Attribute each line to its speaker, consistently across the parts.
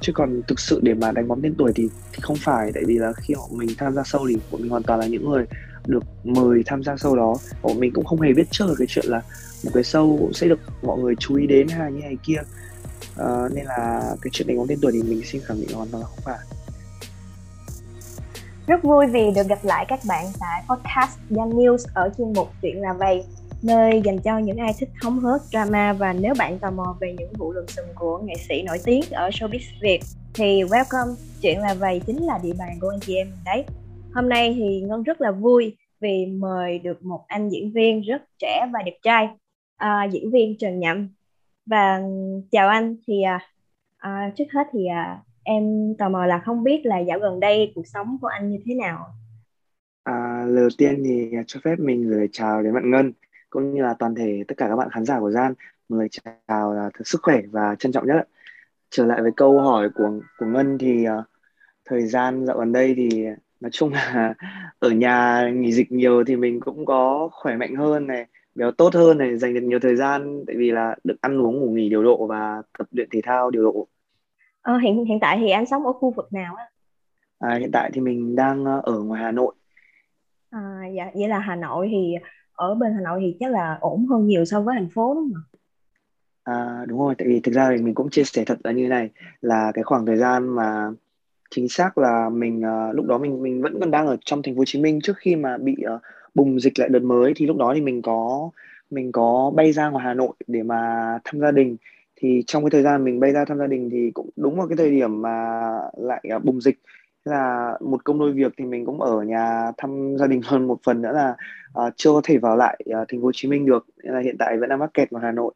Speaker 1: chứ còn thực sự để mà đánh bóng tên tuổi thì thì không phải. Tại vì là khi họ mình tham gia sâu thì bọn mình hoàn toàn là những người được mời tham gia sâu đó. Bọn mình cũng không hề biết trước cái chuyện là một cái sâu sẽ được mọi người chú ý đến hay như này kia. À, nên là cái chuyện đánh bóng tên tuổi thì mình xin khẳng định hoàn toàn là không phải.
Speaker 2: Rất vui vì được gặp lại các bạn tại podcast Young News ở chuyên mục chuyện là vậy nơi dành cho những ai thích hóng hớt drama và nếu bạn tò mò về những vụ lùm xùm của nghệ sĩ nổi tiếng ở showbiz Việt thì welcome chuyện là vậy chính là địa bàn của anh chị em đấy. Hôm nay thì ngân rất là vui vì mời được một anh diễn viên rất trẻ và đẹp trai à, diễn viên trần nhậm. Và chào anh thì à, à, trước hết thì à, em tò mò là không biết là dạo gần đây cuộc sống của anh như thế nào?
Speaker 1: À, lời tiên thì cho phép mình gửi chào đến bạn ngân cũng như là toàn thể tất cả các bạn khán giả của gian. Một lời chào là thật sức khỏe và trân trọng nhất trở lại với câu hỏi của của ngân thì uh, thời gian dạo gần đây thì nói chung là ở nhà nghỉ dịch nhiều thì mình cũng có khỏe mạnh hơn này béo tốt hơn này dành được nhiều thời gian tại vì là được ăn uống ngủ nghỉ điều độ và tập luyện thể thao điều độ.
Speaker 2: Ờ, hiện hiện tại thì anh sống ở khu vực nào á?
Speaker 1: À, hiện tại thì mình đang ờ, ở ngoài Hà Nội.
Speaker 2: À, dạ vậy là Hà Nội thì ở bên Hà Nội thì chắc là ổn hơn nhiều so với thành phố đúng không
Speaker 1: À, đúng rồi, tại vì thực ra thì mình cũng chia sẻ thật là như này là cái khoảng thời gian mà chính xác là mình uh, lúc đó mình mình vẫn còn đang ở trong thành phố Hồ Chí Minh trước khi mà bị uh, bùng dịch lại đợt mới thì lúc đó thì mình có mình có bay ra ngoài Hà Nội để mà thăm gia đình. Thì trong cái thời gian mình bay ra thăm gia đình thì cũng đúng vào cái thời điểm mà lại uh, bùng dịch là một công đôi việc thì mình cũng ở nhà thăm gia đình hơn một phần nữa là uh, chưa có thể vào lại uh, thành phố Hồ Chí Minh được. Nên là hiện tại vẫn đang mắc kẹt ở Hà Nội.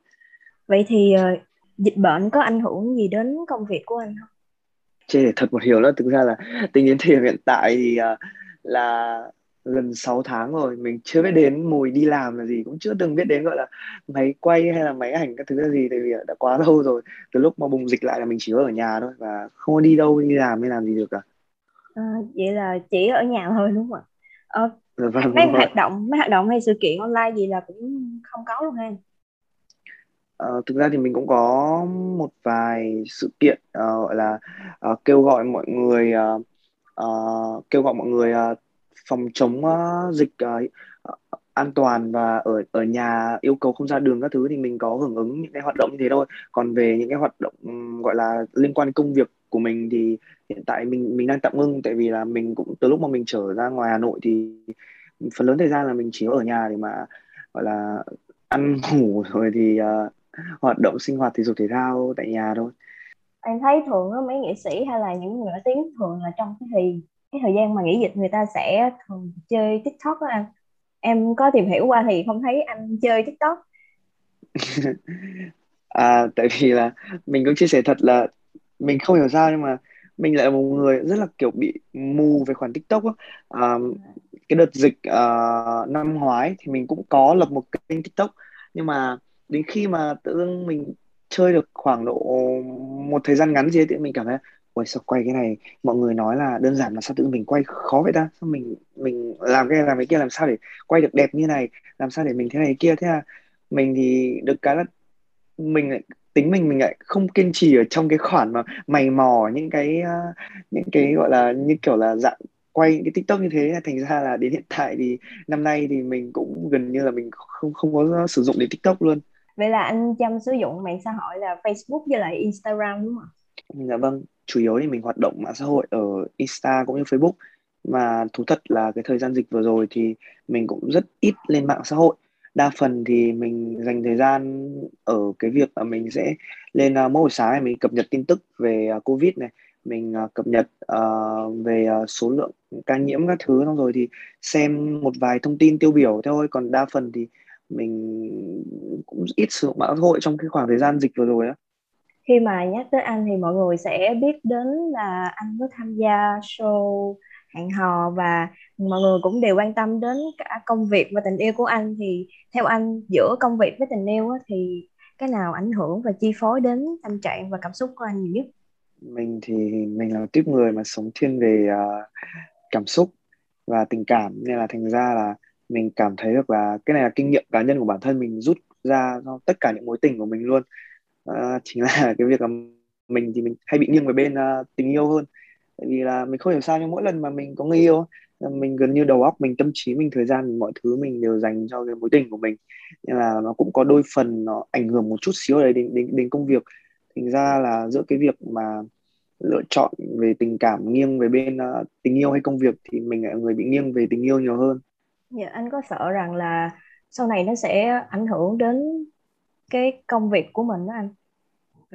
Speaker 2: Vậy thì uh, dịch bệnh có ảnh hưởng gì đến công việc của anh không?
Speaker 1: Để thật một hiểu đó thực ra là tính đến thời điểm hiện tại thì uh, là gần 6 tháng rồi. Mình chưa biết đến mùi đi làm là gì. Cũng chưa từng biết đến gọi là máy quay hay là máy ảnh các thứ là gì. Tại vì đã quá lâu rồi. Từ lúc mà bùng dịch lại là mình chỉ ở nhà thôi và không có đi đâu đi làm hay làm gì được cả
Speaker 2: à, vậy là chỉ ở nhà thôi đúng không ạ? Ờ, dạ vâng, mấy hoạt động mấy hoạt động hay sự kiện online gì là cũng không có luôn ha?
Speaker 1: Uh, thực ra thì mình cũng có một vài sự kiện uh, gọi là uh, kêu gọi mọi người uh, uh, kêu gọi mọi người uh, phòng chống uh, dịch uh, an toàn và ở ở nhà yêu cầu không ra đường các thứ thì mình có hưởng ứng những cái hoạt động như thế thôi. Còn về những cái hoạt động um, gọi là liên quan đến công việc của mình thì hiện tại mình mình đang tạm ngưng tại vì là mình cũng từ lúc mà mình trở ra ngoài Hà Nội thì phần lớn thời gian là mình chỉ ở nhà để mà gọi là ăn ngủ rồi thì uh, hoạt động sinh hoạt thể dục thể thao tại nhà thôi.
Speaker 2: Em thấy thường á mấy nghệ sĩ hay là những người nổi tiếng thường là trong cái thì cái thời gian mà nghỉ dịch người ta sẽ thường chơi tiktok á anh? Em có tìm hiểu qua thì không thấy anh chơi tiktok.
Speaker 1: À tại vì là mình cũng chia sẻ thật là mình không hiểu sao nhưng mà mình lại là một người rất là kiểu bị mù về khoản tiktok á. À, cái đợt dịch uh, năm ngoái thì mình cũng có lập một kênh tiktok. Nhưng mà đến khi mà tự dưng mình chơi được khoảng độ một thời gian ngắn gì thì mình cảm thấy ôi sao quay cái này? Mọi người nói là đơn giản mà sao tự mình quay khó vậy ta? Sao mình mình làm cái này làm cái kia làm sao để quay được đẹp như này? Làm sao để mình thế này kia? Thế là mình thì được cái là mình lại tính mình mình lại không kiên trì ở trong cái khoản mà mày mò những cái uh, những cái gọi là như kiểu là dạng quay cái tiktok như thế. Thành ra là đến hiện tại thì năm nay thì mình cũng gần như là mình không không có sử dụng đến tiktok luôn.
Speaker 2: Vậy là anh chăm sử dụng mạng xã hội là Facebook với lại Instagram đúng không?
Speaker 1: Dạ vâng, chủ yếu thì mình hoạt động mạng xã hội ở Insta cũng như Facebook. Mà thú thật là cái thời gian dịch vừa rồi thì mình cũng rất ít lên mạng xã hội đa phần thì mình dành thời gian ở cái việc là mình sẽ lên uh, mỗi buổi sáng này mình cập nhật tin tức về uh, covid này mình uh, cập nhật uh, về uh, số lượng ca nhiễm các thứ xong rồi thì xem một vài thông tin tiêu biểu thôi. Còn đa phần thì mình cũng ít sử dụng mạng xã hội trong cái khoảng thời gian dịch vừa rồi á.
Speaker 2: Khi mà nhắc tới anh thì mọi người sẽ biết đến là anh có tham gia show hẹn hò và mọi người cũng đều quan tâm đến cả công việc và tình yêu của anh. Thì theo anh giữa công việc với tình yêu thì cái nào ảnh hưởng và chi phối đến tâm trạng và cảm xúc của anh nhiều nhất?
Speaker 1: Mình thì mình là tiếp người mà sống thiên về uh, cảm xúc và tình cảm. Nên là thành ra là mình cảm thấy được là cái này là kinh nghiệm cá nhân của bản thân mình rút ra tất cả những mối tình của mình luôn. Uh, chính là cái việc là mình thì mình hay bị nghiêng về bên uh, tình yêu hơn tại vì là mình không hiểu sao nhưng mỗi lần mà mình có người yêu mình gần như đầu óc mình tâm trí mình thời gian mình, mọi thứ mình đều dành cho cái mối tình của mình nên là nó cũng có đôi phần nó ảnh hưởng một chút xíu đấy đến đến đến công việc thành ra là giữa cái việc mà lựa chọn về tình cảm nghiêng về bên uh, tình yêu hay công việc thì mình là người bị nghiêng về tình yêu nhiều hơn.
Speaker 2: Dạ, anh có sợ rằng là sau này nó sẽ ảnh hưởng đến cái công việc của mình đó anh?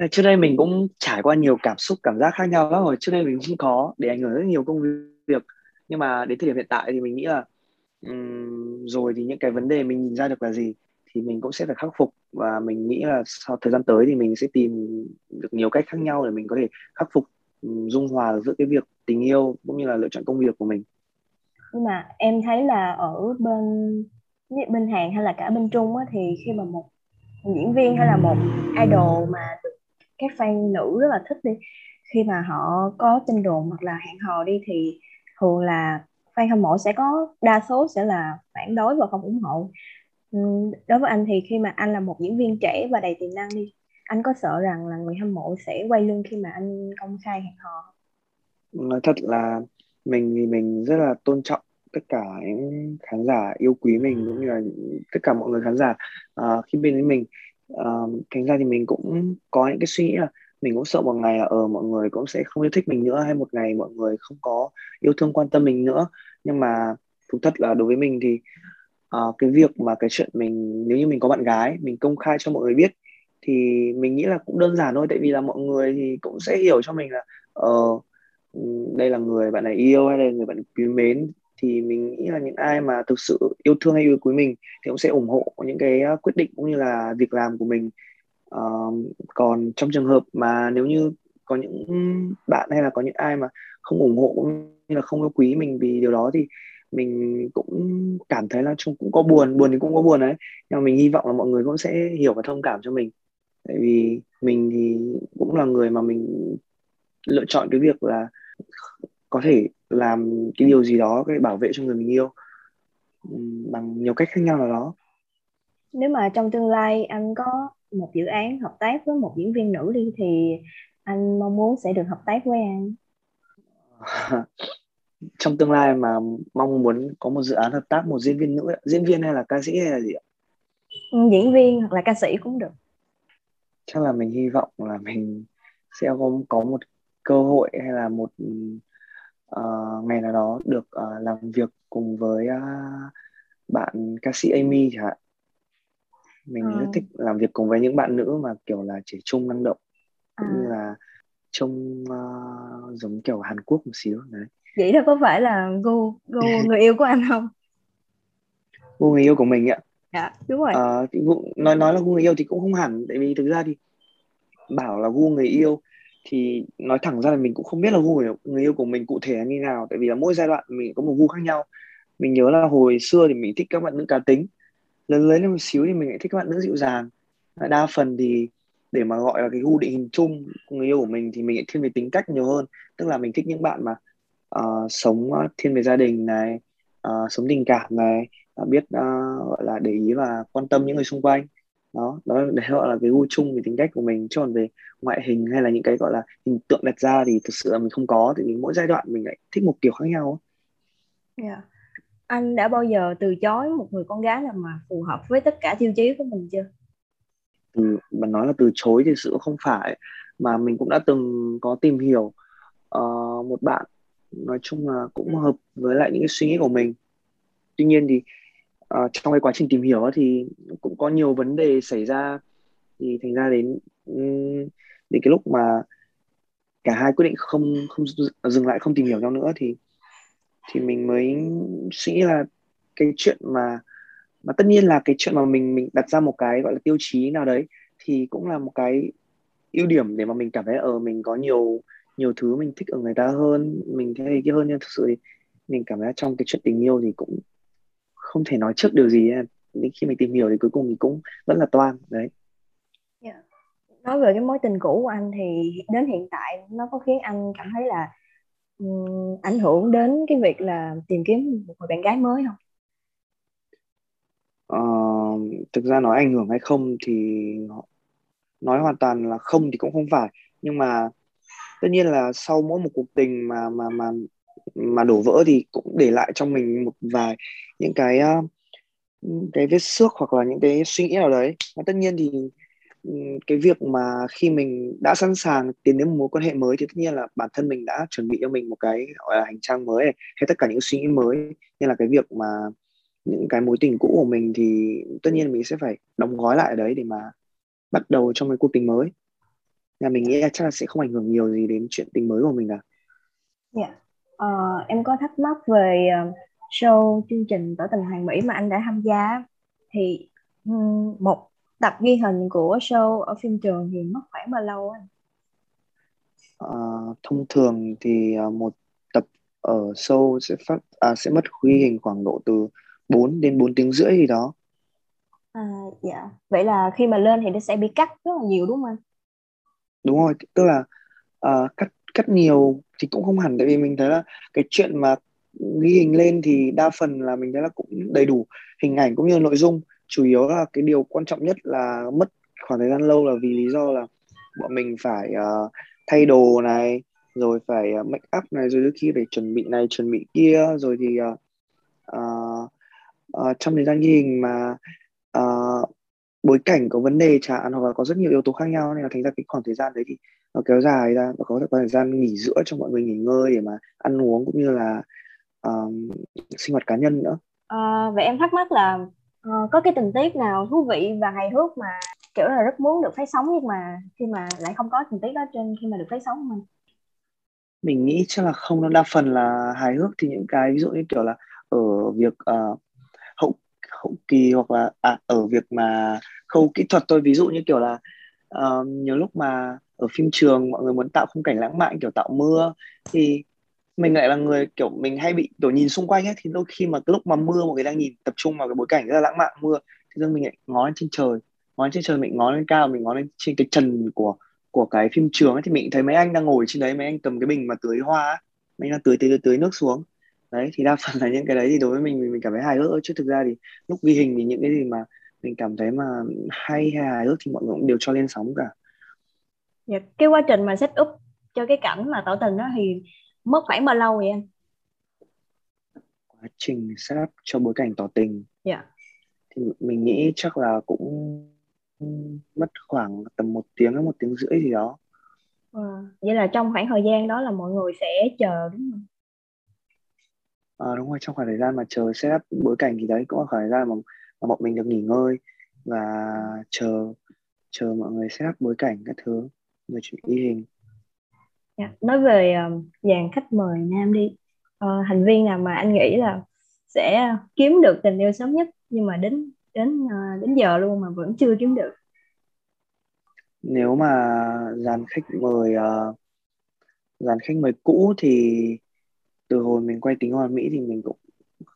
Speaker 1: Ờ, trước đây mình cũng trải qua nhiều cảm xúc, cảm giác khác nhau lắm rồi. Trước đây mình cũng có để ảnh hưởng rất nhiều công việc. Nhưng mà đến thời điểm hiện tại thì mình nghĩ là um, rồi thì những cái vấn đề mình nhìn ra được là gì thì mình cũng sẽ phải khắc phục và mình nghĩ là sau thời gian tới thì mình sẽ tìm được nhiều cách khác nhau để mình có thể khắc phục dung hòa giữa cái việc tình yêu cũng như là lựa chọn công việc của mình
Speaker 2: nhưng mà em thấy là ở bên bên Hàn hay là cả bên Trung á, thì khi mà một diễn viên hay là một idol mà các fan nữ rất là thích đi. Khi mà họ có tin đồn hoặc là hẹn hò đi thì thường là fan hâm mộ sẽ có đa số sẽ là phản đối và không ủng hộ. Đối với anh thì khi mà anh là một diễn viên trẻ và đầy tiềm năng đi anh có sợ rằng là người hâm mộ sẽ quay lưng khi mà anh công khai hẹn hò?
Speaker 1: Nói thật là mình thì mình rất là tôn trọng tất cả những khán giả yêu quý mình cũng như là tất cả mọi người khán giả uh, khi bên với mình uh, thành ra thì mình cũng có những cái suy nghĩ là mình cũng sợ một ngày là ở uh, mọi người cũng sẽ không yêu thích mình nữa hay một ngày mọi người không có yêu thương quan tâm mình nữa. Nhưng mà thú thật là đối với mình thì uh, cái việc mà cái chuyện mình nếu như mình có bạn gái mình công khai cho mọi người biết thì mình nghĩ là cũng đơn giản thôi. Tại vì là mọi người thì cũng sẽ hiểu cho mình là ờ uh, đây là người bạn này yêu hay là người bạn quý mến thì mình nghĩ là những ai mà thực sự yêu thương hay yêu quý mình thì cũng sẽ ủng hộ những cái à, quyết định cũng như là việc làm của mình. Uh, còn trong trường hợp mà nếu như có những bạn hay là có những ai mà không ủng hộ cũng như là không yêu quý mình vì điều đó thì mình cũng cảm thấy là chung cũng có buồn buồn thì cũng có buồn đấy. Nhưng mà mình hy vọng là mọi người cũng sẽ hiểu và thông cảm cho mình. Tại vì mình thì cũng là người mà mình lựa chọn cái việc là có thể làm cái điều gì đó để bảo vệ cho người mình yêu bằng nhiều cách khác nhau nào đó.
Speaker 2: Nếu mà trong tương lai anh có một dự án hợp tác với một diễn viên nữ đi thì anh mong muốn sẽ được hợp tác với anh
Speaker 1: trong tương lai mà mong muốn có một dự án hợp tác một diễn viên nữ diễn viên hay là ca sĩ hay là gì ạ?
Speaker 2: Ừ, diễn viên hoặc là ca sĩ cũng được.
Speaker 1: Chắc là mình hy vọng là mình sẽ có có một cơ hội hay là một uh, ngày nào đó được uh, làm việc cùng với uh, bạn ca sĩ Amy chẳng hạn. Mình ừ. rất thích làm việc cùng với những bạn nữ mà kiểu là trẻ trung năng động cũng à. như là trông uh, giống kiểu Hàn Quốc một xíu đấy.
Speaker 2: Vậy đó có phải là gu gu người yêu của anh không?
Speaker 1: Gu người yêu của mình ạ.
Speaker 2: Dạ đúng rồi.
Speaker 1: Gu, nói nói là gu người yêu thì cũng không hẳn tại vì thực ra thì bảo là gu người yêu thì nói thẳng ra là mình cũng không biết là gu người, người yêu của mình cụ thể là như nào. Tại vì là mỗi giai đoạn mình có một gu khác nhau. Mình nhớ là hồi xưa thì mình thích các bạn nữ cá tính. Lớn lớn lên một xíu thì mình lại thích các bạn nữ dịu dàng. Đa phần thì để mà gọi là cái gu định hình chung của người yêu của mình thì mình lại thiên về tính cách nhiều hơn. Tức là mình thích những bạn mà uh, sống ờ, thiên về gia đình này uh, sống tình cảm này uh, biết uh, gọi là để ý và quan tâm những người xung quanh đó đó để gọi là cái gu chung về tính cách của mình. Chứ còn về ngoại hình hay là những cái gọi là hình tượng đặt ra thì thực sự là mình không có. Thì mỗi giai đoạn mình lại thích một kiểu khác nhau
Speaker 2: yeah. Dạ. anh đã bao giờ từ chối một người con gái nào mà phù hợp với tất cả tiêu chí của mình chưa?
Speaker 1: Từ bạn nói là từ chối thì sự không phải. Mà mình cũng đã từng có tìm hiểu uh, một bạn nói chung là cũng hợp với lại những cái suy nghĩ của mình. Tuy nhiên thì uh, trong cái quá trình tìm hiểu thì cũng có nhiều vấn đề xảy ra. Thì thành ra đến đến cái lúc mà cả hai quyết định không không dừng lại không tìm hiểu nhau nữa thì thì mình mới suy nghĩ là cái chuyện mà mà tất nhiên là cái chuyện mà mình mình đặt ra một cái gọi là tiêu chí nào đấy thì cũng là một cái ưu điểm để mà mình cảm thấy ở ờ, mình có nhiều nhiều thứ mình thích ở người ta hơn mình thấy cái hơn. Nhưng thực sự thì mình cảm thấy trong cái chuyện tình yêu thì cũng không thể nói trước điều gì đến khi mình tìm hiểu thì cuối cùng thì cũng vẫn là toan đấy
Speaker 2: yeah. Dạ. nói về cái mối tình cũ của anh thì đến hiện tại nó có khiến anh cảm thấy là um, ảnh hưởng đến cái việc là tìm kiếm một người bạn gái mới không
Speaker 1: uh, thực ra nói ảnh hưởng hay không thì nói hoàn toàn là không thì cũng không phải nhưng mà tất nhiên là sau mỗi một cuộc tình mà mà mà mà đổ vỡ thì cũng để lại trong mình một vài những cái uh, cái vết xước hoặc là những cái suy nghĩ nào đấy và tất nhiên thì ừ, cái việc mà khi mình đã sẵn sàng tiến đến một mối quan hệ mới thì tất nhiên là bản thân mình đã chuẩn bị cho mình một cái gọi là hành trang mới hay tất cả những suy nghĩ mới nên là cái việc mà những cái mối tình cũ của mình thì tất nhiên mình sẽ phải đóng gói lại ở đấy để mà bắt đầu trong cái cuộc tình mới là mình nghĩ là chắc là sẽ không ảnh hưởng nhiều gì đến chuyện tình mới của mình cả.
Speaker 2: Yeah. Uh, em có thắc mắc về uh, show chương trình tỏ tình hoàng mỹ mà anh đã tham gia thì um, một tập ghi hình của show ở phim trường thì mất khoảng bao lâu anh?
Speaker 1: Uh, thông thường thì một tập ở show sẽ phát à, sẽ mất ghi hình khoảng độ từ 4 đến 4 tiếng rưỡi gì đó.
Speaker 2: À, dạ. Vậy là khi mà lên thì nó sẽ bị cắt rất là nhiều đúng không anh?
Speaker 1: Đúng rồi, tức là uh, cắt cắt nhiều thì cũng không hẳn. Tại vì mình thấy là cái chuyện mà ghi hình lên thì đa phần là mình thấy là cũng đầy đủ hình ảnh cũng như nội dung. Chủ yếu là cái điều quan trọng nhất là mất khoảng thời gian lâu là vì lý do là bọn mình phải uh, thay đồ này rồi phải uh, make up này rồi đôi khi phải chuẩn bị này chuẩn bị kia rồi thì uh, uh, uh, trong thời gian ghi hình mà uh, bối cảnh có vấn đề chẳng hoặc là có rất nhiều yếu tố khác nhau nên là thành ra cái khoảng thời gian đấy thì nó kéo dài ra và có thời gian nghỉ giữa cho mọi người nghỉ ngơi để mà ăn uống cũng như là um, sinh hoạt cá nhân nữa.
Speaker 2: À, vậy em thắc mắc là uh, có cái tình tiết nào thú vị và hài hước mà kiểu là rất muốn được phát sóng nhưng mà khi mà lại không có tình tiết đó trên khi mà được phát sóng mình
Speaker 1: mình nghĩ chắc là không nó đa phần là hài hước. Thì những cái ví dụ như kiểu là ở việc uh, hậu hậu kỳ hoặc là à, ở việc mà khâu kỹ thuật tôi ví dụ như kiểu là uh, nhiều lúc mà ở phim trường mọi người muốn tạo khung cảnh lãng mạn kiểu tạo mưa thì mình lại là người kiểu mình hay bị kiểu nhìn xung quanh ấy thì đôi khi mà cái lúc mà mưa mọi người đang nhìn tập trung vào cái bối cảnh rất là lãng mạn mưa thì mình lại ngó lên trên trời ngó lên trên trời mình ngó lên cao mình ngó lên trên cái trần của của cái phim trường ấy thì mình thấy mấy anh đang ngồi trên đấy mấy anh cầm cái bình mà tưới hoa ấy, mấy anh đang tưới tưới tưới nước xuống. Đấy thì đa phần là những cái đấy thì đối với mình mình cảm thấy hài hước chứ thực ra thì lúc ghi hình thì những cái gì mà mình cảm thấy mà hay hay hài hước thì mọi người cũng đều cho lên sóng cả
Speaker 2: dạ, cái quá trình mà set up cho cái cảnh mà tỏ tình đó thì mất khoảng bao lâu vậy anh?
Speaker 1: Quá trình setup cho bối cảnh tỏ tình.
Speaker 2: Dạ.
Speaker 1: Thì mình nghĩ chắc là cũng mất khoảng tầm một tiếng đến một tiếng rưỡi gì đó.
Speaker 2: À, vậy là trong khoảng thời gian đó là mọi người sẽ chờ đúng không?
Speaker 1: À, đúng rồi trong khoảng thời gian mà chờ setup bối cảnh thì đấy cũng là khoảng thời gian mà, mà bọn mình được nghỉ ngơi và chờ chờ mọi người setup bối cảnh các thứ rồi chuẩn bị hình
Speaker 2: Yeah. Nói về uh, dàn khách mời nam đi. Uh, thành viên nào mà anh nghĩ là sẽ kiếm được tình yêu sớm nhất nhưng mà đến đến uh, đến giờ luôn mà vẫn chưa kiếm được?
Speaker 1: Nếu mà dàn khách mời uh, dàn khách mời cũ thì từ hồi mình quay tính hoàn mỹ thì mình cũng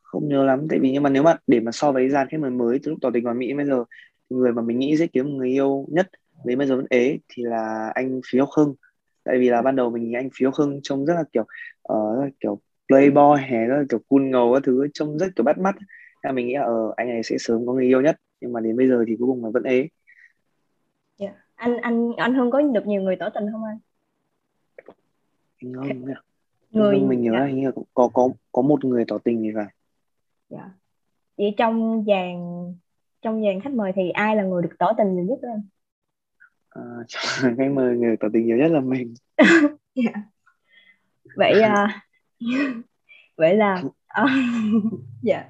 Speaker 1: không nhớ lắm. Tại vì nhưng mà nếu mà để mà so với dàn khách mời mới từ lúc tỏ tình hoàn mỹ bây giờ người mà mình nghĩ sẽ kiếm người yêu nhất đến bây giờ vẫn ế thì là anh Phí Học Hưng. Tại vì là ban đầu mình nhìn anh phiếu khưng trông rất là kiểu uh, rất là kiểu playboy hè rất là kiểu cool ngầu các thứ trông rất kiểu bắt mắt. Nên mình nghĩ là uh, anh này sẽ sớm có người yêu nhất. Nhưng mà đến bây giờ thì cuối cùng là vẫn ế.
Speaker 2: Yeah. Dạ. anh anh anh hưng có được nhiều người tỏ tình không anh?
Speaker 1: Anh không người mình nhớ là hình như có có có một người tỏ tình thì phải.
Speaker 2: Dạ. Vậy trong dàn trong dàn khách mời thì ai là người được tỏ tình nhiều nhất đó anh
Speaker 1: à, cái mời người tỏ tình nhiều nhất là mình
Speaker 2: yeah. Dạ. vậy à, vậy là uh, dạ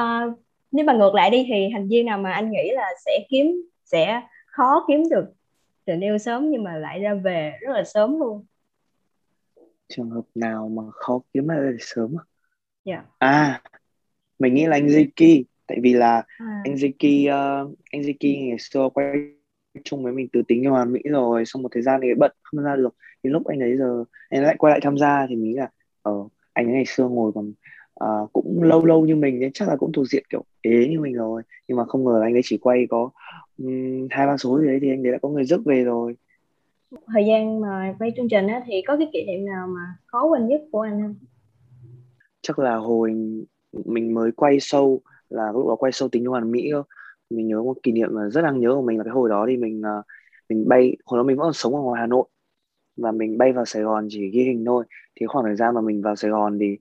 Speaker 2: uh, nếu mà ngược lại đi thì thành viên nào mà anh nghĩ là sẽ kiếm sẽ khó kiếm được tình yêu sớm nhưng mà lại ra về rất là sớm luôn
Speaker 1: trường hợp nào mà khó kiếm ra về sớm à?
Speaker 2: Yeah.
Speaker 1: à mình nghĩ là anh Ziki tại vì là à. anh Ziki uh, anh Ziki ngày xưa quay chung với mình từ tính cho hoàn mỹ rồi xong một thời gian thì bận không ra được. Đến lúc anh ấy giờ anh lại quay lại tham gia thì mình là ở ờ, anh ấy ngày xưa ngồi còn uh, cũng lâu lâu như mình nên chắc là cũng thuộc diện kiểu ế như mình rồi. Nhưng mà không ngờ anh ấy chỉ quay có hai ba số gì đấy thì anh ấy đã có người rước về rồi.
Speaker 2: Thời gian mà quay chương trình á thì có cái kỷ niệm nào mà khó quên nhất của anh không?
Speaker 1: Chắc là hồi mình mới quay show là lúc đó quay show tính hoàn mỹ cơ mình nhớ một kỷ niệm mà rất đáng nhớ của mình là cái hồi đó thì mình ờ, mình bay hồi đó mình vẫn còn sống ở ngoài Hà Nội. Và mình bay vào Sài Gòn chỉ ghi hình thôi. Thì khoảng thời gian mà mình vào Sài Gòn thì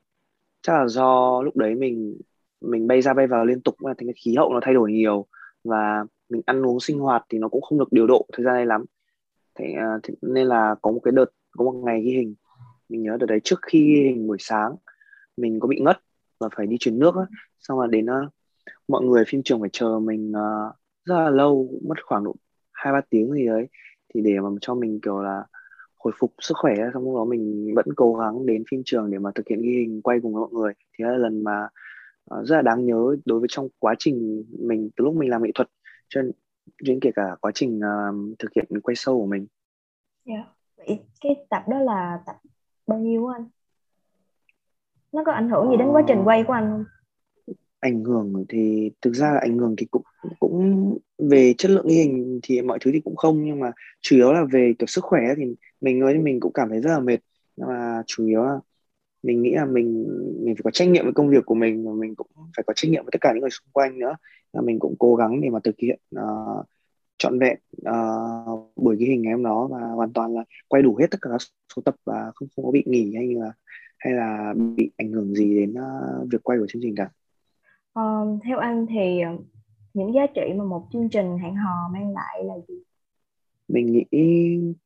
Speaker 1: chắc là do lúc đấy mình mình bay ra bay vào liên tục mà thành cái khí hậu nó thay đổi nhiều. Và mình ăn uống sinh hoạt thì nó cũng không được điều độ thời gian này lắm. Thế, ờ, uh, thế nên là có một cái đợt có một ngày ghi hình. Mình nhớ đợt đấy trước khi ghi hình buổi sáng mình có bị ngất và phải đi chuyển nước á. Xong là đến uh, mọi người phim trường phải chờ mình uh, rất là lâu mất khoảng độ hai ba tiếng gì đấy thì để mà cho mình kiểu là hồi phục sức khỏe xong lúc đó mình vẫn cố gắng đến phim trường để mà thực hiện ghi hình quay cùng với mọi người thì là lần mà uh, rất là đáng nhớ đối với trong quá trình mình từ lúc mình làm nghệ thuật cho đến kể cả quá trình uh, thực hiện quay sâu của mình.
Speaker 2: Yeah. Dạ. Vậy cái tập đó là tập bao nhiêu anh? Nó có ảnh hưởng gì đến quá trình quay của anh không?
Speaker 1: Ảnh hưởng thì thực ra là ảnh hưởng thì cũng cũng về chất lượng ghi hình thì mọi thứ thì cũng không nhưng mà chủ yếu là về kiểu sức khỏe thì mình nói mình cũng cảm thấy rất là mệt nhưng mà chủ yếu là mình nghĩ là mình mình phải có trách nhiệm với công việc của mình và mình cũng phải có trách nhiệm với tất cả những người xung quanh nữa là mình cũng cố gắng để mà thực hiện uh, trọn vẹn uh, buổi ghi hình ngày hôm đó và hoàn toàn là quay đủ hết tất cả các số tập và không không có bị nghỉ hay là hay là bị ảnh hưởng gì đến uh, việc quay của chương trình cả
Speaker 2: um, theo anh thì ờ, những giá trị mà một chương trình hẹn hò mang lại là gì?
Speaker 1: Mình nghĩ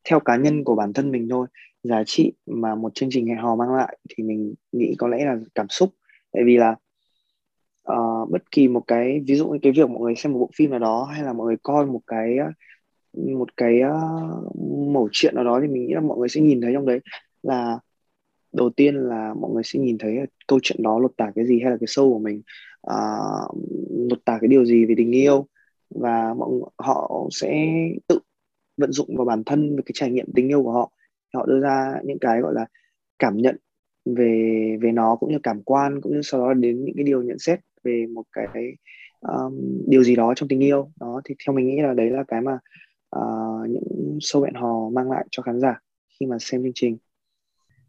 Speaker 1: theo cá nhân của bản thân mình thôi, giá trị mà một chương trình hẹn hò mang lại thì mình nghĩ có lẽ là cảm xúc. Tại vì là uh, bất kỳ một cái ví dụ như cái việc mọi người xem một bộ phim nào đó hay là mọi người coi một cái ờ, một cái uh, mẩu chuyện nào đó thì mình nghĩ là mọi người sẽ nhìn thấy trong đấy là đầu tiên là mọi người sẽ nhìn thấy câu chuyện đó lột tả cái gì hay là cái sâu của mình À, uh, lột tả cái điều gì về tình yêu. Và mọi họ sẽ tự vận dụng vào bản thân về cái trải nghiệm tình yêu của họ. Họ đưa ra những cái gọi là cảm nhận về về nó cũng như cảm quan cũng như sau đó đến những cái điều nhận xét về một cái um, điều gì đó trong tình yêu. Đó thì theo mình nghĩ là đấy là cái mà uh, những sâu hẹn hò mang lại cho khán giả khi mà xem chương trình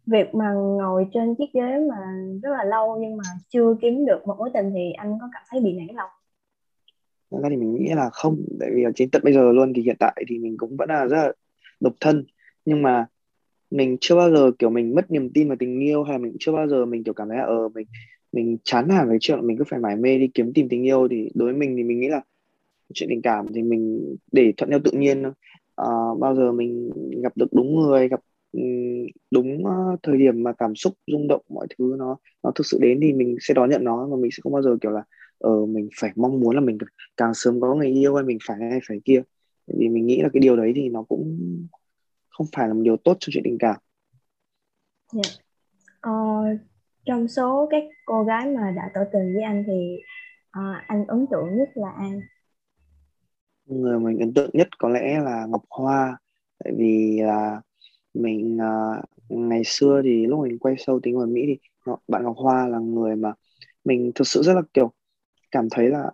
Speaker 2: việc mà ngồi trên chiếc ghế mà rất là lâu nhưng mà chưa kiếm được một mối tình thì anh có cảm thấy bị nản lòng?
Speaker 1: Thật ra thì mình nghĩ là không tại vì trên tận bây giờ luôn thì hiện tại thì mình cũng vẫn là rất là độc thân. Nhưng mà mình chưa bao giờ kiểu mình mất niềm tin vào tình yêu hay là mình chưa bao giờ mình kiểu cảm thấy là ờ mình mình chán hẳn cái chuyện mình cứ phải mải mê đi kiếm tìm tình yêu thì đối với mình thì mình nghĩ là chuyện tình cảm thì mình để thuận theo tự nhiên à, bao giờ mình gặp được đúng người gặp đúng uh, thời điểm mà cảm xúc rung động mọi thứ nó nó thực sự đến thì mình sẽ đón nhận nó và mình sẽ không bao giờ kiểu là ờ uh, mình phải mong muốn là mình càng sớm có người yêu hay mình phải hay phải kia vì mình nghĩ là cái điều đấy thì nó cũng không phải là một điều tốt cho chuyện tình cảm.
Speaker 2: Yeah. Dạ. Ờ, trong số các cô gái mà đã tỏ tình với anh thì uh, anh ấn tượng nhất là ai?
Speaker 1: Người mình ấn tượng nhất có lẽ là Ngọc Hoa tại vì là mình uh, ngày xưa thì lúc mình quay sâu tính ở Mỹ thì bạn Ngọc Hoa là người mà mình thực sự rất là kiểu cảm thấy là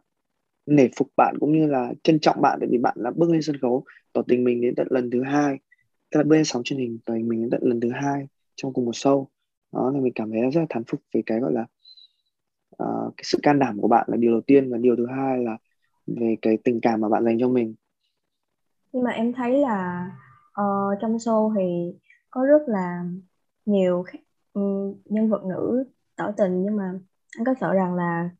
Speaker 1: nể phục bạn cũng như là trân trọng bạn. Tại vì bạn đã bước lên sân khấu tỏ tình mình đến tận lần thứ hai tức là bước lên sóng truyền hình tỏ tình mình đến tận lần thứ hai trong cùng một show. Đó là mình cảm thấy rất là thán phục về cái gọi là uh, cái sự can đảm của bạn là điều đầu tiên và điều thứ hai là về cái tình cảm mà bạn dành cho mình.
Speaker 2: Nhưng mà em thấy là Ờ, trong show thì có rất là nhiều um, nhân vật nữ tỏ tình nhưng mà anh có sợ rằng là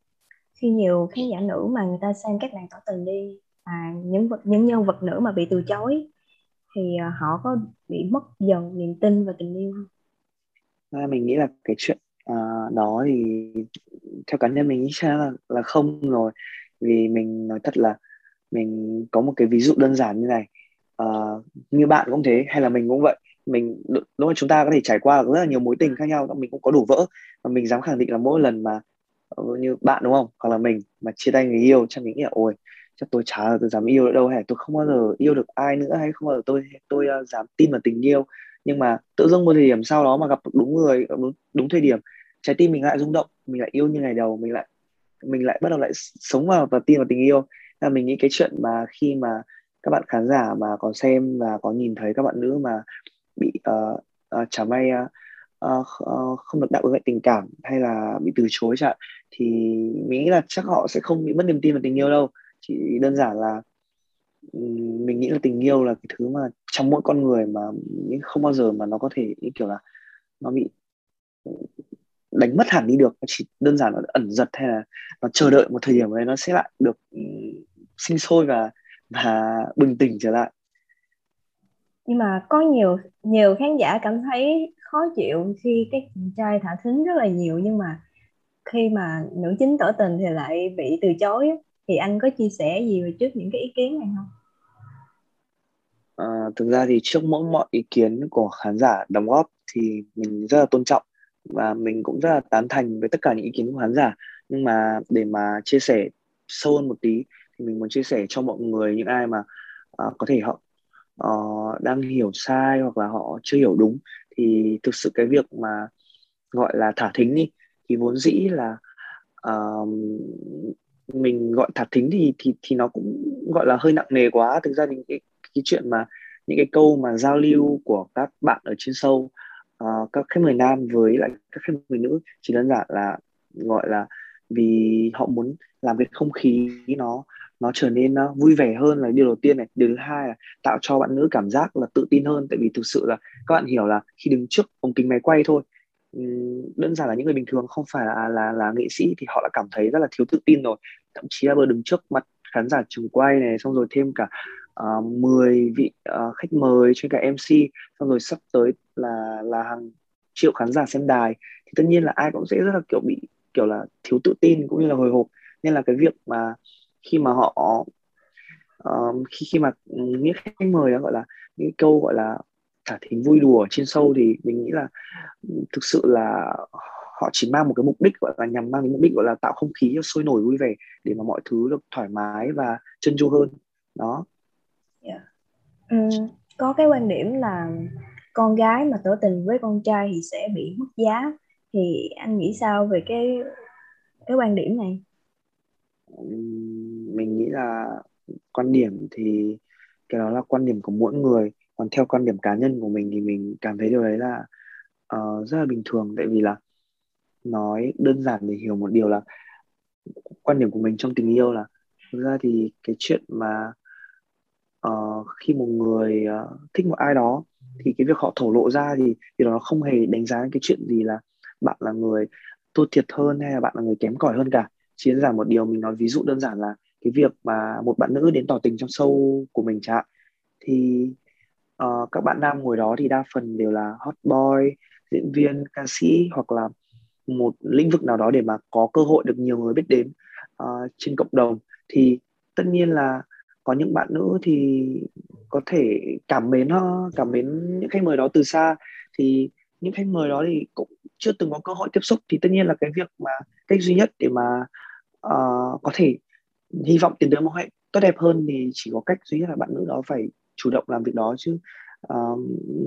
Speaker 2: khi nhiều khán giả nữ mà người ta xem các bạn tỏ tình đi mà những vật những nhân vật nữ mà bị từ chối thì ờ, họ có bị mất dần niềm tin và tình yêu không?
Speaker 1: À, mình nghĩ là cái chuyện uh, đó thì theo cá nhân mình nghĩ sẽ là là không rồi vì mình nói thật là mình có một cái ví dụ đơn giản như này uh, như bạn cũng thế hay là mình cũng vậy. Mình đúng là chúng ta có thể trải qua rất là nhiều mối tình khác nhau mình cũng có đủ vỡ và mình dám khẳng định là mỗi lần mà ờ, như bạn đúng không? Hoặc là mình mà chia tay người yêu chắc mình nghĩ là ôi chắc tôi chả tôi dám yêu nữa đâu hay tôi không bao giờ yêu được ai nữa hay không bao giờ tôi tôi uh, dám tin vào tình yêu. Nhưng mà tự dưng một thời điểm sau đó mà gặp đúng người đúng, đúng thời điểm trái tim mình lại rung động mình lại yêu như ngày đầu mình lại mình lại bắt đầu lại sống vào và tin vào tình yêu. Là mình nghĩ cái chuyện mà khi mà các bạn khán giả mà có xem và có nhìn thấy các bạn nữ mà bị uh, uh, chả may uh, uh, không được đáp ứng lại tình cảm hay là bị từ chối chẳng thì mình nghĩ là chắc họ sẽ không bị mất niềm tin vào tình yêu đâu. Chỉ đơn giản là mình nghĩ là tình yêu là cái thứ mà trong mỗi con người mà không bao giờ mà nó có thể như kiểu là nó bị đánh mất hẳn đi được. Nó chỉ đơn giản là ẩn giật hay là nó chờ đợi một thời điểm đấy nó sẽ lại được sinh sôi và và bừng tỉnh trở lại.
Speaker 2: Nhưng mà có nhiều nhiều khán giả cảm thấy khó chịu khi cái chàng trai thả thính rất là nhiều nhưng mà khi mà nữ chính tỏ tình thì lại bị từ chối. Thì anh có chia sẻ gì về trước những cái ý kiến này không?
Speaker 1: À, thực ra thì trước mỗi mọi ý kiến của khán giả đóng góp thì mình rất là tôn trọng và mình cũng rất là tán thành với tất cả những ý kiến của khán giả. Nhưng mà để mà chia sẻ sâu hơn một tí thì mình muốn chia sẻ cho mọi người những ai mà uh, có thể họ uh, đang hiểu sai hoặc là họ chưa hiểu đúng. Thì thực sự cái việc mà gọi là thả thính đi thì vốn dĩ là uh, mình gọi thả thính thì thì thì nó cũng gọi là hơi nặng nề quá. Thực ra thì cái cái chuyện mà những cái câu mà giao lưu của các bạn ở trên sâu uh, ờ, các khách mời nam với lại các khách mời nữ chỉ đơn giản là gọi là vì họ muốn làm cái không khí nó nó trở nên uh, vui vẻ hơn là điều đầu tiên này. Điều thứ hai là tạo cho bạn nữ cảm giác là tự tin hơn. Tại vì thực sự là các bạn hiểu là khi đứng trước ống kính máy quay thôi đơn giản là những người bình thường không phải là là là nghệ sĩ thì họ đã cảm thấy rất là thiếu tự tin rồi. Thậm chí là vừa đứng trước mặt khán giả trường quay này xong rồi thêm cả ờ, uh, 10 vị uh, khách mời trên cả MC xong rồi sắp tới là là hàng triệu khán giả xem đài thì tất nhiên là ai cũng sẽ rất là kiểu bị kiểu là thiếu tự tin cũng như là hồi hộp. Nên là cái việc mà khi mà họ um, khi khi mà những khách mời đó gọi là những câu gọi là thả thính vui đùa trên sâu thì mình nghĩ là thực sự là họ chỉ mang một cái mục đích gọi là nhằm mang cái mục đích gọi là tạo không khí cho sôi nổi vui vẻ để mà mọi thứ được thoải mái và chân chu hơn. Đó.
Speaker 2: Dạ. Yeah. Um, có cái quan điểm là con gái mà tỏ tình với con trai thì sẽ bị mất giá. Thì anh nghĩ sao về cái cái quan điểm này?
Speaker 1: Mình nghĩ là quan điểm thì cái đó là quan điểm của mỗi người. Còn theo quan điểm cá nhân của mình thì mình cảm thấy điều đấy là uh, rất là bình thường. Tại vì là nói đơn giản để hiểu một điều là quan điểm của mình trong tình yêu là thực ra thì cái chuyện mà uh, khi một người uh, thích một ai đó thì cái việc họ thổ lộ ra thì thì nó không hề đánh giá cái chuyện gì là bạn là người thua thiệt hơn hay là bạn là người kém cỏi hơn cả chỉ đơn giản một điều mình nói ví dụ đơn giản là cái việc mà một bạn nữ đến tỏ tình trong show của mình chẳng thì uh, các bạn nam ngồi đó thì đa phần đều là hot boy diễn viên ca sĩ hoặc là một lĩnh vực nào đó để mà có cơ hội được nhiều người biết đến uh, trên cộng đồng. Thì tất nhiên là có những bạn nữ thì có thể cảm mến ờ, cảm mến những khách mời đó từ xa. Thì những khách mời đó thì cũng chưa từng có cơ hội tiếp xúc. Thì tất nhiên là cái việc mà cách duy nhất để mà uh, có thể hy vọng tiến tới một hệ tốt đẹp hơn thì chỉ có cách duy nhất là bạn nữ đó phải chủ động làm việc đó chứ. Uh,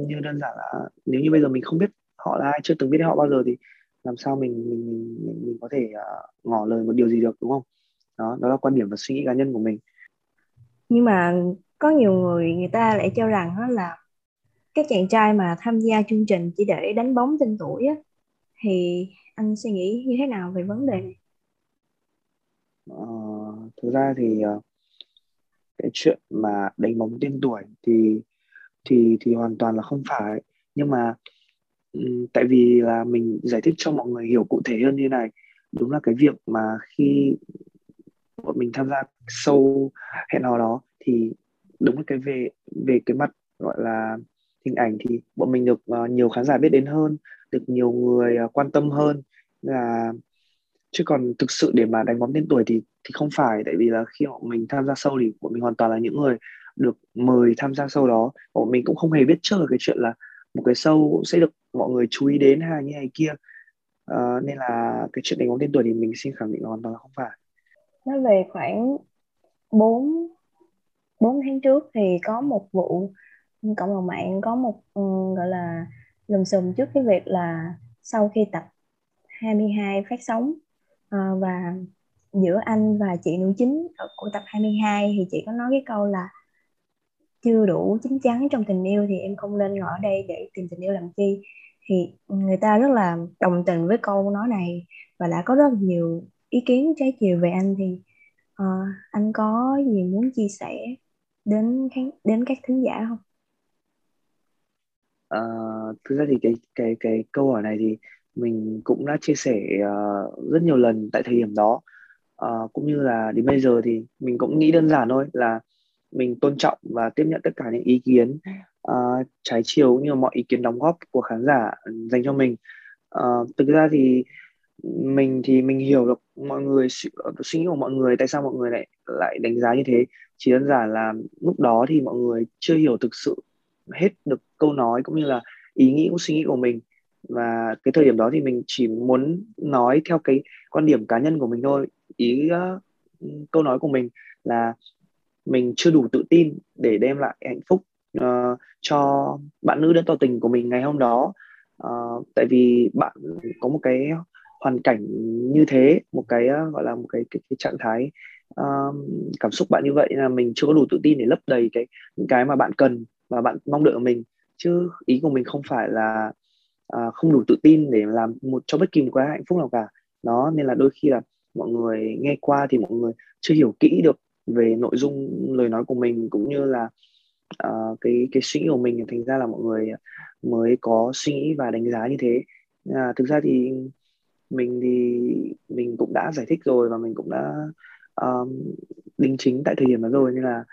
Speaker 1: như đơn giản là nếu như bây giờ mình không biết họ là ai chưa từng biết họ bao giờ thì làm sao mình mình mình, mình có thể uh, ngỏ lời một điều gì được đúng không? Đó đó là quan điểm và suy nghĩ cá nhân của mình.
Speaker 2: Nhưng mà có nhiều người người ta lại cho rằng đó là các chàng trai mà tham gia chương trình chỉ để đánh bóng tên tuổi á, thì anh suy nghĩ như thế nào về vấn đề này?
Speaker 1: Uh, thực ra thì uh, cái chuyện mà đánh bóng tên tuổi thì thì thì hoàn toàn là không phải. Nhưng mà um, tại vì là mình giải thích cho mọi người hiểu cụ thể hơn như này. Đúng là cái việc mà khi bọn mình tham gia sâu hẹn hò đó thì đúng là cái về về cái mặt gọi là hình ảnh thì bọn mình được uh, nhiều khán giả biết đến hơn được nhiều người uh, quan tâm hơn. Là chứ còn thực sự để mà đánh bóng tên tuổi thì thì không phải. Tại vì là khi bọn mình tham gia sâu thì bọn mình hoàn toàn là những người được mời tham gia sâu đó. Bọn mình cũng không hề biết trước cái chuyện là một cái sâu sẽ được mọi người chú ý đến hay như này kia. À, nên là cái chuyện đánh bóng tên tuổi thì mình xin khẳng định là hoàn toàn là không phải.
Speaker 2: Nói về khoảng 4 4 tháng trước thì có một vụ cộng đồng mạng có một um, gọi là lùm xùm trước cái việc là sau khi tập 22 phát sóng uh, và giữa anh và chị nữ chính của tập 22 thì chị có nói cái câu là chưa đủ chín chắn trong tình yêu thì em không nên ngồi ở đây để tìm tình yêu làm chi thì người ta rất là đồng tình với câu nói này và đã có rất nhiều ý kiến trái chiều về anh thì uh, anh có gì muốn chia sẻ đến khán đến các thính giả không?
Speaker 1: Uh, thực ra thì cái cái cái câu hỏi này thì mình cũng đã chia sẻ uh, rất nhiều lần tại thời điểm đó. Uh, cũng như là đến bây giờ thì mình cũng nghĩ đơn giản thôi là mình tôn trọng và tiếp nhận tất cả những ý kiến uh, trái chiều cũng như mọi ý kiến đóng góp của khán giả dành cho mình. Uh, thực ra thì mình thì mình hiểu được mọi người suy nghĩ của mọi người tại sao mọi người lại lại đánh giá như thế. Chỉ đơn giản là lúc đó thì mọi người chưa hiểu thực sự hết được câu nói cũng như là ý nghĩ cũng suy nghĩ của mình và cái thời điểm đó thì mình chỉ muốn nói theo cái quan điểm cá nhân của mình thôi. Ý uh, câu nói của mình là mình chưa đủ tự tin để đem lại hạnh phúc uh, cho bạn nữ đến tỏ tình của mình ngày hôm đó. Uh, tại vì bạn có một cái hoàn cảnh như thế một cái uh, gọi là một cái cái, cái trạng thái uh, cảm xúc bạn như vậy là mình chưa có đủ tự tin để lấp đầy cái những cái mà bạn cần và bạn mong đợi của mình. Chứ ý của mình không phải là à, không đủ tự tin để làm một cho bất kỳ một cái hạnh phúc nào cả. Đó nên là đôi khi là mọi người nghe qua thì mọi người chưa hiểu kỹ được về nội dung lời nói của mình cũng như là uh, cái cái suy nghĩ của mình. Thành ra là mọi người mới có suy nghĩ và đánh giá như thế. À, thực ra thì mình thì mình cũng đã giải thích rồi và mình cũng đã um, đính chính tại thời điểm đó rồi. Nên là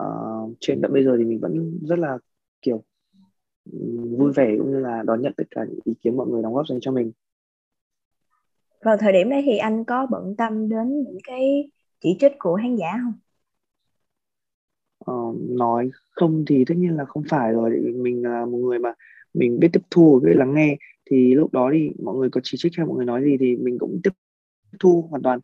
Speaker 1: uh, trên tận bây giờ thì mình vẫn rất là kiểu vui vẻ cũng như là đón nhận tất cả những ý kiến mọi người đóng góp dành cho mình.
Speaker 2: Vào thời điểm đấy thì anh có bận tâm đến những cái chỉ trích của khán giả không?
Speaker 1: Ờ, nói không thì tất nhiên là không phải rồi mình là một người mà mình biết tiếp thu biết lắng nghe. Thì lúc đó thì mọi người có chỉ trích hay mọi người nói gì thì mình cũng tiếp thu hoàn toàn.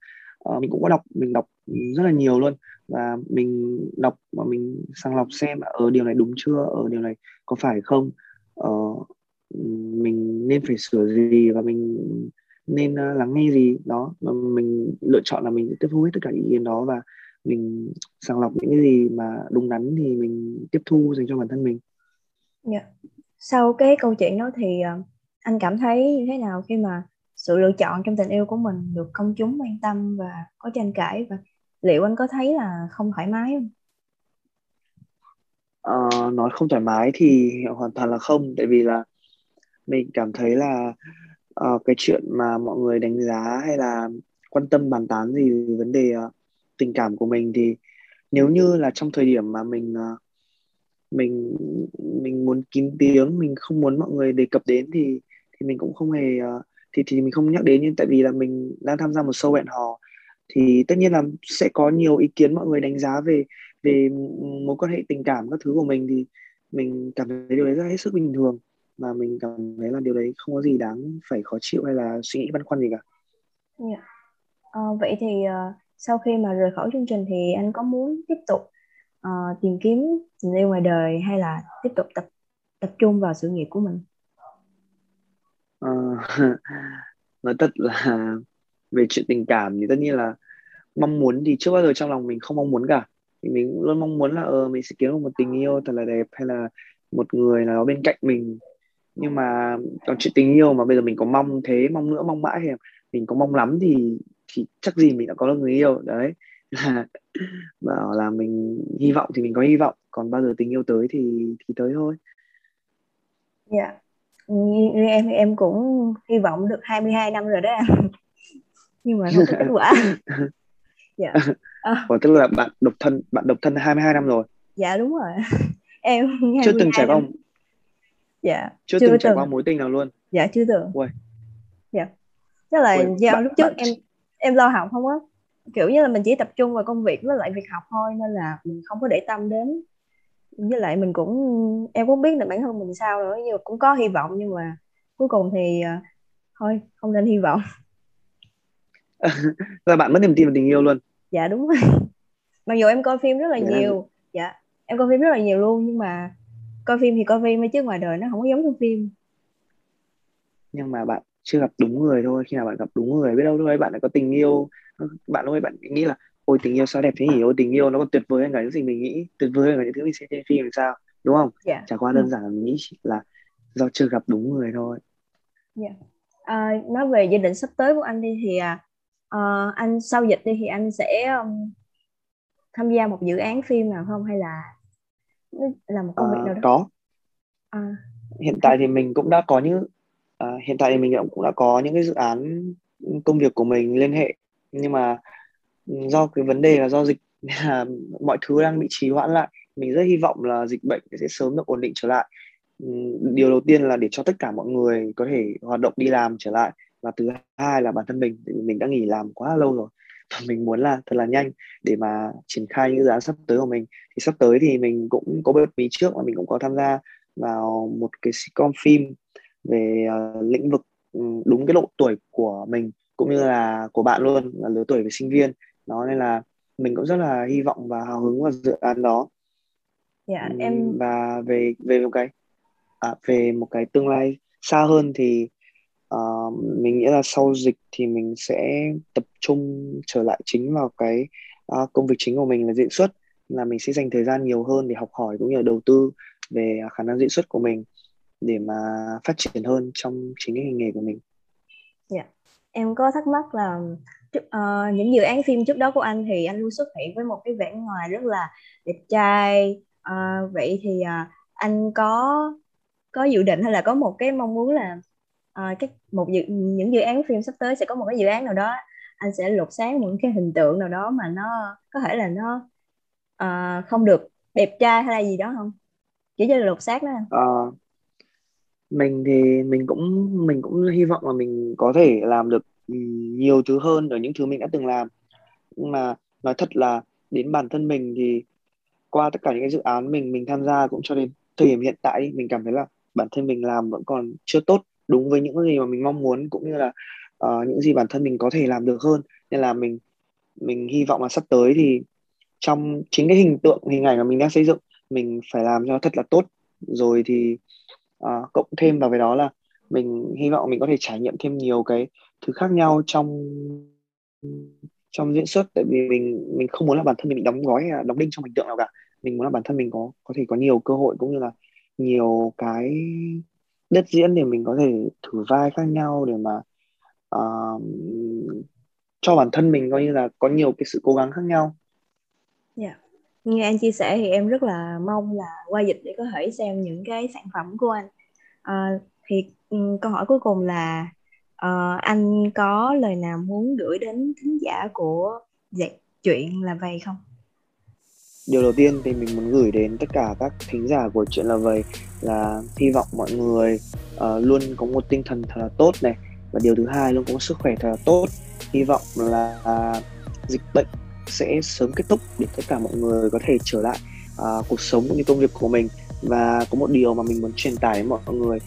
Speaker 1: Uh, mình cũng có đọc mình đọc rất là nhiều luôn và mình đọc và mình sàng lọc xem ở ờ, điều này đúng chưa ở điều này có phải không ờ, mình nên phải sửa gì và mình nên ờ, lắng nghe gì đó mà mình lựa chọn là mình tiếp thu hết tất cả ý kiến đó và mình sàng lọc những cái gì mà đúng đắn thì mình tiếp thu dành cho bản thân mình.
Speaker 2: Yeah. Sau cái câu chuyện đó thì anh cảm thấy như thế nào khi mà sự lựa chọn trong tình yêu của mình được công chúng quan tâm và có tranh cãi và liệu anh có thấy là không thoải mái không?
Speaker 1: Uh, nói không thoải mái thì hoàn toàn là không tại vì là mình cảm thấy là uh, cái chuyện mà mọi người đánh giá hay là quan tâm bàn tán gì về vấn đề uh, tình cảm của mình thì nếu như là trong thời điểm mà mình uh, mình mình muốn kín tiếng mình không muốn mọi người đề cập đến thì thì mình cũng không hề uh, thì thì mình không nhắc đến nhưng tại vì là mình đang tham gia một show hẹn hò thì tất nhiên là sẽ có nhiều ý kiến mọi người đánh giá về về mối quan hệ tình cảm các thứ của mình thì mình cảm thấy điều đấy rất hết sức bình thường mà mình cảm thấy là điều đấy không có gì đáng phải khó chịu hay là suy nghĩ băn khoăn gì cả.
Speaker 2: Yeah. Dạ. À, vậy thì uh, sau khi mà rời khỏi chương trình thì anh có muốn tiếp tục uh, tìm kiếm tình yêu ngoài đời hay là tiếp tục tập tập trung vào sự nghiệp của mình?
Speaker 1: Uh, nói thật là về chuyện tình cảm thì tất nhiên là mong muốn thì trước bao giờ trong lòng mình không mong muốn cả. Thì mình luôn mong muốn là ờ mình sẽ kiếm được một tình yêu thật là đẹp hay là một người nào đó bên cạnh mình. Nhưng mà còn chuyện tình yêu mà bây giờ mình có mong thế, mong nữa, mong mãi thì mình có mong lắm thì thì chắc gì mình đã có được người yêu. Đấy. Là bảo là mình hy vọng thì mình có hy vọng, còn bao giờ tình yêu tới thì thì tới thôi.
Speaker 2: Dạ. Yeah. em em cũng hy vọng được 22 năm rồi đó nhưng mà không có kết quả.
Speaker 1: Dạ. À. Ủa, tức là bạn độc thân bạn độc thân 22 năm rồi?
Speaker 2: Dạ đúng rồi. Em
Speaker 1: chưa từng trải qua
Speaker 2: dạ
Speaker 1: chưa, chưa từng trải qua mối tình nào luôn?
Speaker 2: Dạ chưa từng. Ui. dạ. Tức là Ui, do bạn, lúc trước bạn... em em lo học không á. Kiểu như là mình chỉ tập trung vào công việc với lại việc học thôi nên là mình không có để tâm đến. Với lại mình cũng em cũng biết là bản thân mình sao nữa nhưng mà cũng có hy vọng nhưng mà cuối cùng thì uh, thôi không nên hy vọng
Speaker 1: là bạn mất niềm tin vào tình yêu luôn
Speaker 2: dạ đúng rồi mặc dù em coi phim rất là dạ. nhiều dạ em coi phim rất là nhiều luôn nhưng mà coi phim thì coi phim chứ ngoài đời nó không có giống trong phim
Speaker 1: nhưng mà bạn chưa gặp đúng người thôi khi nào bạn gặp đúng người biết đâu ấy bạn lại có tình yêu bạn ấy bạn nghĩ là ôi tình yêu sao đẹp thế nhỉ ôi tình yêu nó còn tuyệt vời hơn cả những gì mình nghĩ tuyệt vời hơn cả những thứ mình xem trên phim thì sao đúng không yeah. Dạ. chả qua đơn ừ. giản là mình nghĩ là do chưa gặp đúng người thôi
Speaker 2: yeah. Dạ. à, nói về gia đình sắp tới của anh đi thì à, uh, anh sau dịch đi thì anh sẽ um, tham gia một dự án phim nào không? Hay là là một công việc
Speaker 1: à,
Speaker 2: nào đó?
Speaker 1: có. À. hiện tại thì mình cũng đã có những à, hiện tại thì mình cũng đã có những cái dự án công việc của mình liên hệ. Nhưng mà do cái vấn đề là do dịch là mọi thứ đang bị trì hoãn lại. Mình rất hy vọng là dịch bệnh sẽ sớm được ổn định trở lại. Điều đầu tiên là để cho tất cả mọi người có thể hoạt động đi làm trở lại và thứ hai là bản thân mình mình đã nghỉ làm quá lâu rồi. Và mình muốn là thật là nhanh để mà triển khai những dự án sắp tới của mình. Thì sắp tới thì mình cũng có bật mí trước và mình cũng có tham gia vào một cái sitcom phim về uh, lĩnh vực um, đúng cái độ tuổi của mình cũng như là của bạn luôn là lứa tuổi về sinh viên. Đó nên là mình cũng rất là hy vọng và hào hứng vào dự án đó.
Speaker 2: Dạ em
Speaker 1: và về về một cái à, về một cái tương lai xa hơn thì uh, mình nghĩ là sau dịch thì mình sẽ tập trung trở lại chính vào cái uh, công việc chính của mình là diễn xuất là mình sẽ dành thời gian nhiều hơn để học hỏi cũng như là đầu tư về khả năng diễn xuất của mình để mà phát triển hơn trong chính cái ngành nghề của mình.
Speaker 2: Dạ, yeah. em có thắc mắc là uh, những dự án phim trước đó của anh thì anh luôn xuất hiện với một cái vẻ ngoài rất là đẹp trai. Uh, vậy thì uh, anh có có dự định hay là có một cái mong muốn là uh, cái một dự, những dự án phim sắp tới sẽ có một cái dự án nào đó anh sẽ lột xác những cái hình tượng nào đó mà nó có thể là nó uh, không được đẹp trai hay là gì đó không? Chỉ như là lột xác đó
Speaker 1: à, mình thì mình cũng mình cũng hy vọng là mình có thể làm được nhiều thứ hơn ở những thứ mình đã từng làm. Nhưng mà nói thật là đến bản thân mình thì qua tất cả những cái dự án mình mình tham gia cũng cho đến thời điểm hiện tại mình cảm thấy là bản thân mình làm vẫn còn chưa tốt đúng với những gì mà mình mong muốn cũng như là uh, những gì bản thân mình có thể làm được hơn. Nên là mình mình hy vọng là sắp tới thì trong chính cái hình tượng hình ảnh mà mình đang xây dựng mình phải làm cho thật là tốt. Rồi thì uh, cộng thêm vào với đó là mình hy vọng mình có thể trải nghiệm thêm nhiều cái thứ khác nhau trong trong diễn xuất. Tại vì mình mình không muốn là bản thân mình bị đóng gói hay đóng đinh trong hình tượng nào cả. Mình muốn là bản thân mình có có thể có nhiều cơ hội cũng như là nhiều cái đất diễn để mình có thể thử vai khác nhau để mà uh, cho bản thân mình coi như là có nhiều cái sự cố gắng khác nhau.
Speaker 2: Dạ. Yeah. Nghe anh chia sẻ thì em rất là mong là qua dịch để có thể xem những cái sản phẩm của anh. Uh, thì um, câu hỏi cuối cùng là uh, anh có lời nào muốn gửi đến thính giả của dạy chuyện là vậy không?
Speaker 1: điều đầu tiên thì mình muốn gửi đến tất cả các thính giả của chuyện là vậy là hy vọng mọi người uh, luôn có một tinh thần thật là tốt này. Và điều thứ hai luôn có một sức khỏe thật là tốt. Hy vọng là uh, dịch bệnh sẽ sớm kết thúc để tất cả mọi người có thể trở lại uh, cuộc sống cũng như công việc của mình. Và có một điều mà mình muốn truyền tải đến mọi người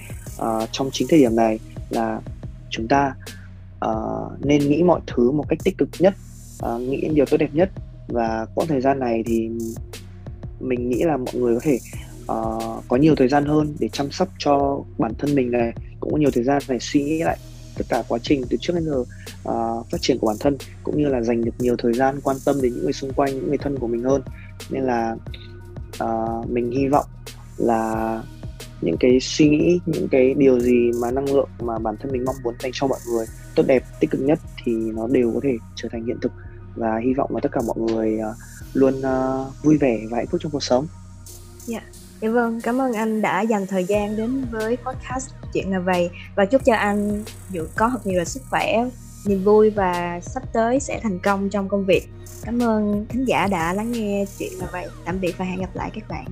Speaker 1: uh, trong chính thời điểm này là chúng ta uh, nên nghĩ mọi thứ một cách tích cực nhất uh, nghĩ điều tốt đẹp nhất. Và quãng thời gian này thì mình nghĩ là mọi người có thể uh, có nhiều thời gian hơn để chăm sóc cho bản thân mình này cũng có nhiều thời gian để suy nghĩ lại tất cả quá trình từ trước đến giờ uh, phát triển của bản thân cũng như là dành được nhiều thời gian quan tâm đến những người xung quanh những người thân của mình hơn nên là uh, mình hy vọng là những cái suy nghĩ những cái điều gì mà năng lượng mà bản thân mình mong muốn dành cho mọi người tốt đẹp tích cực nhất thì nó đều có thể trở thành hiện thực và hy vọng là tất cả mọi người uh, luôn uh, vui vẻ và hạnh phúc trong cuộc sống.
Speaker 2: Yeah dạ vâng, cảm ơn anh đã dành thời gian đến với podcast chuyện là vậy và chúc cho anh dự có thật nhiều là sức khỏe, niềm vui và sắp tới sẽ thành công trong công việc. Cảm ơn khán giả đã lắng nghe chuyện là vậy. Tạm biệt và hẹn gặp lại các bạn.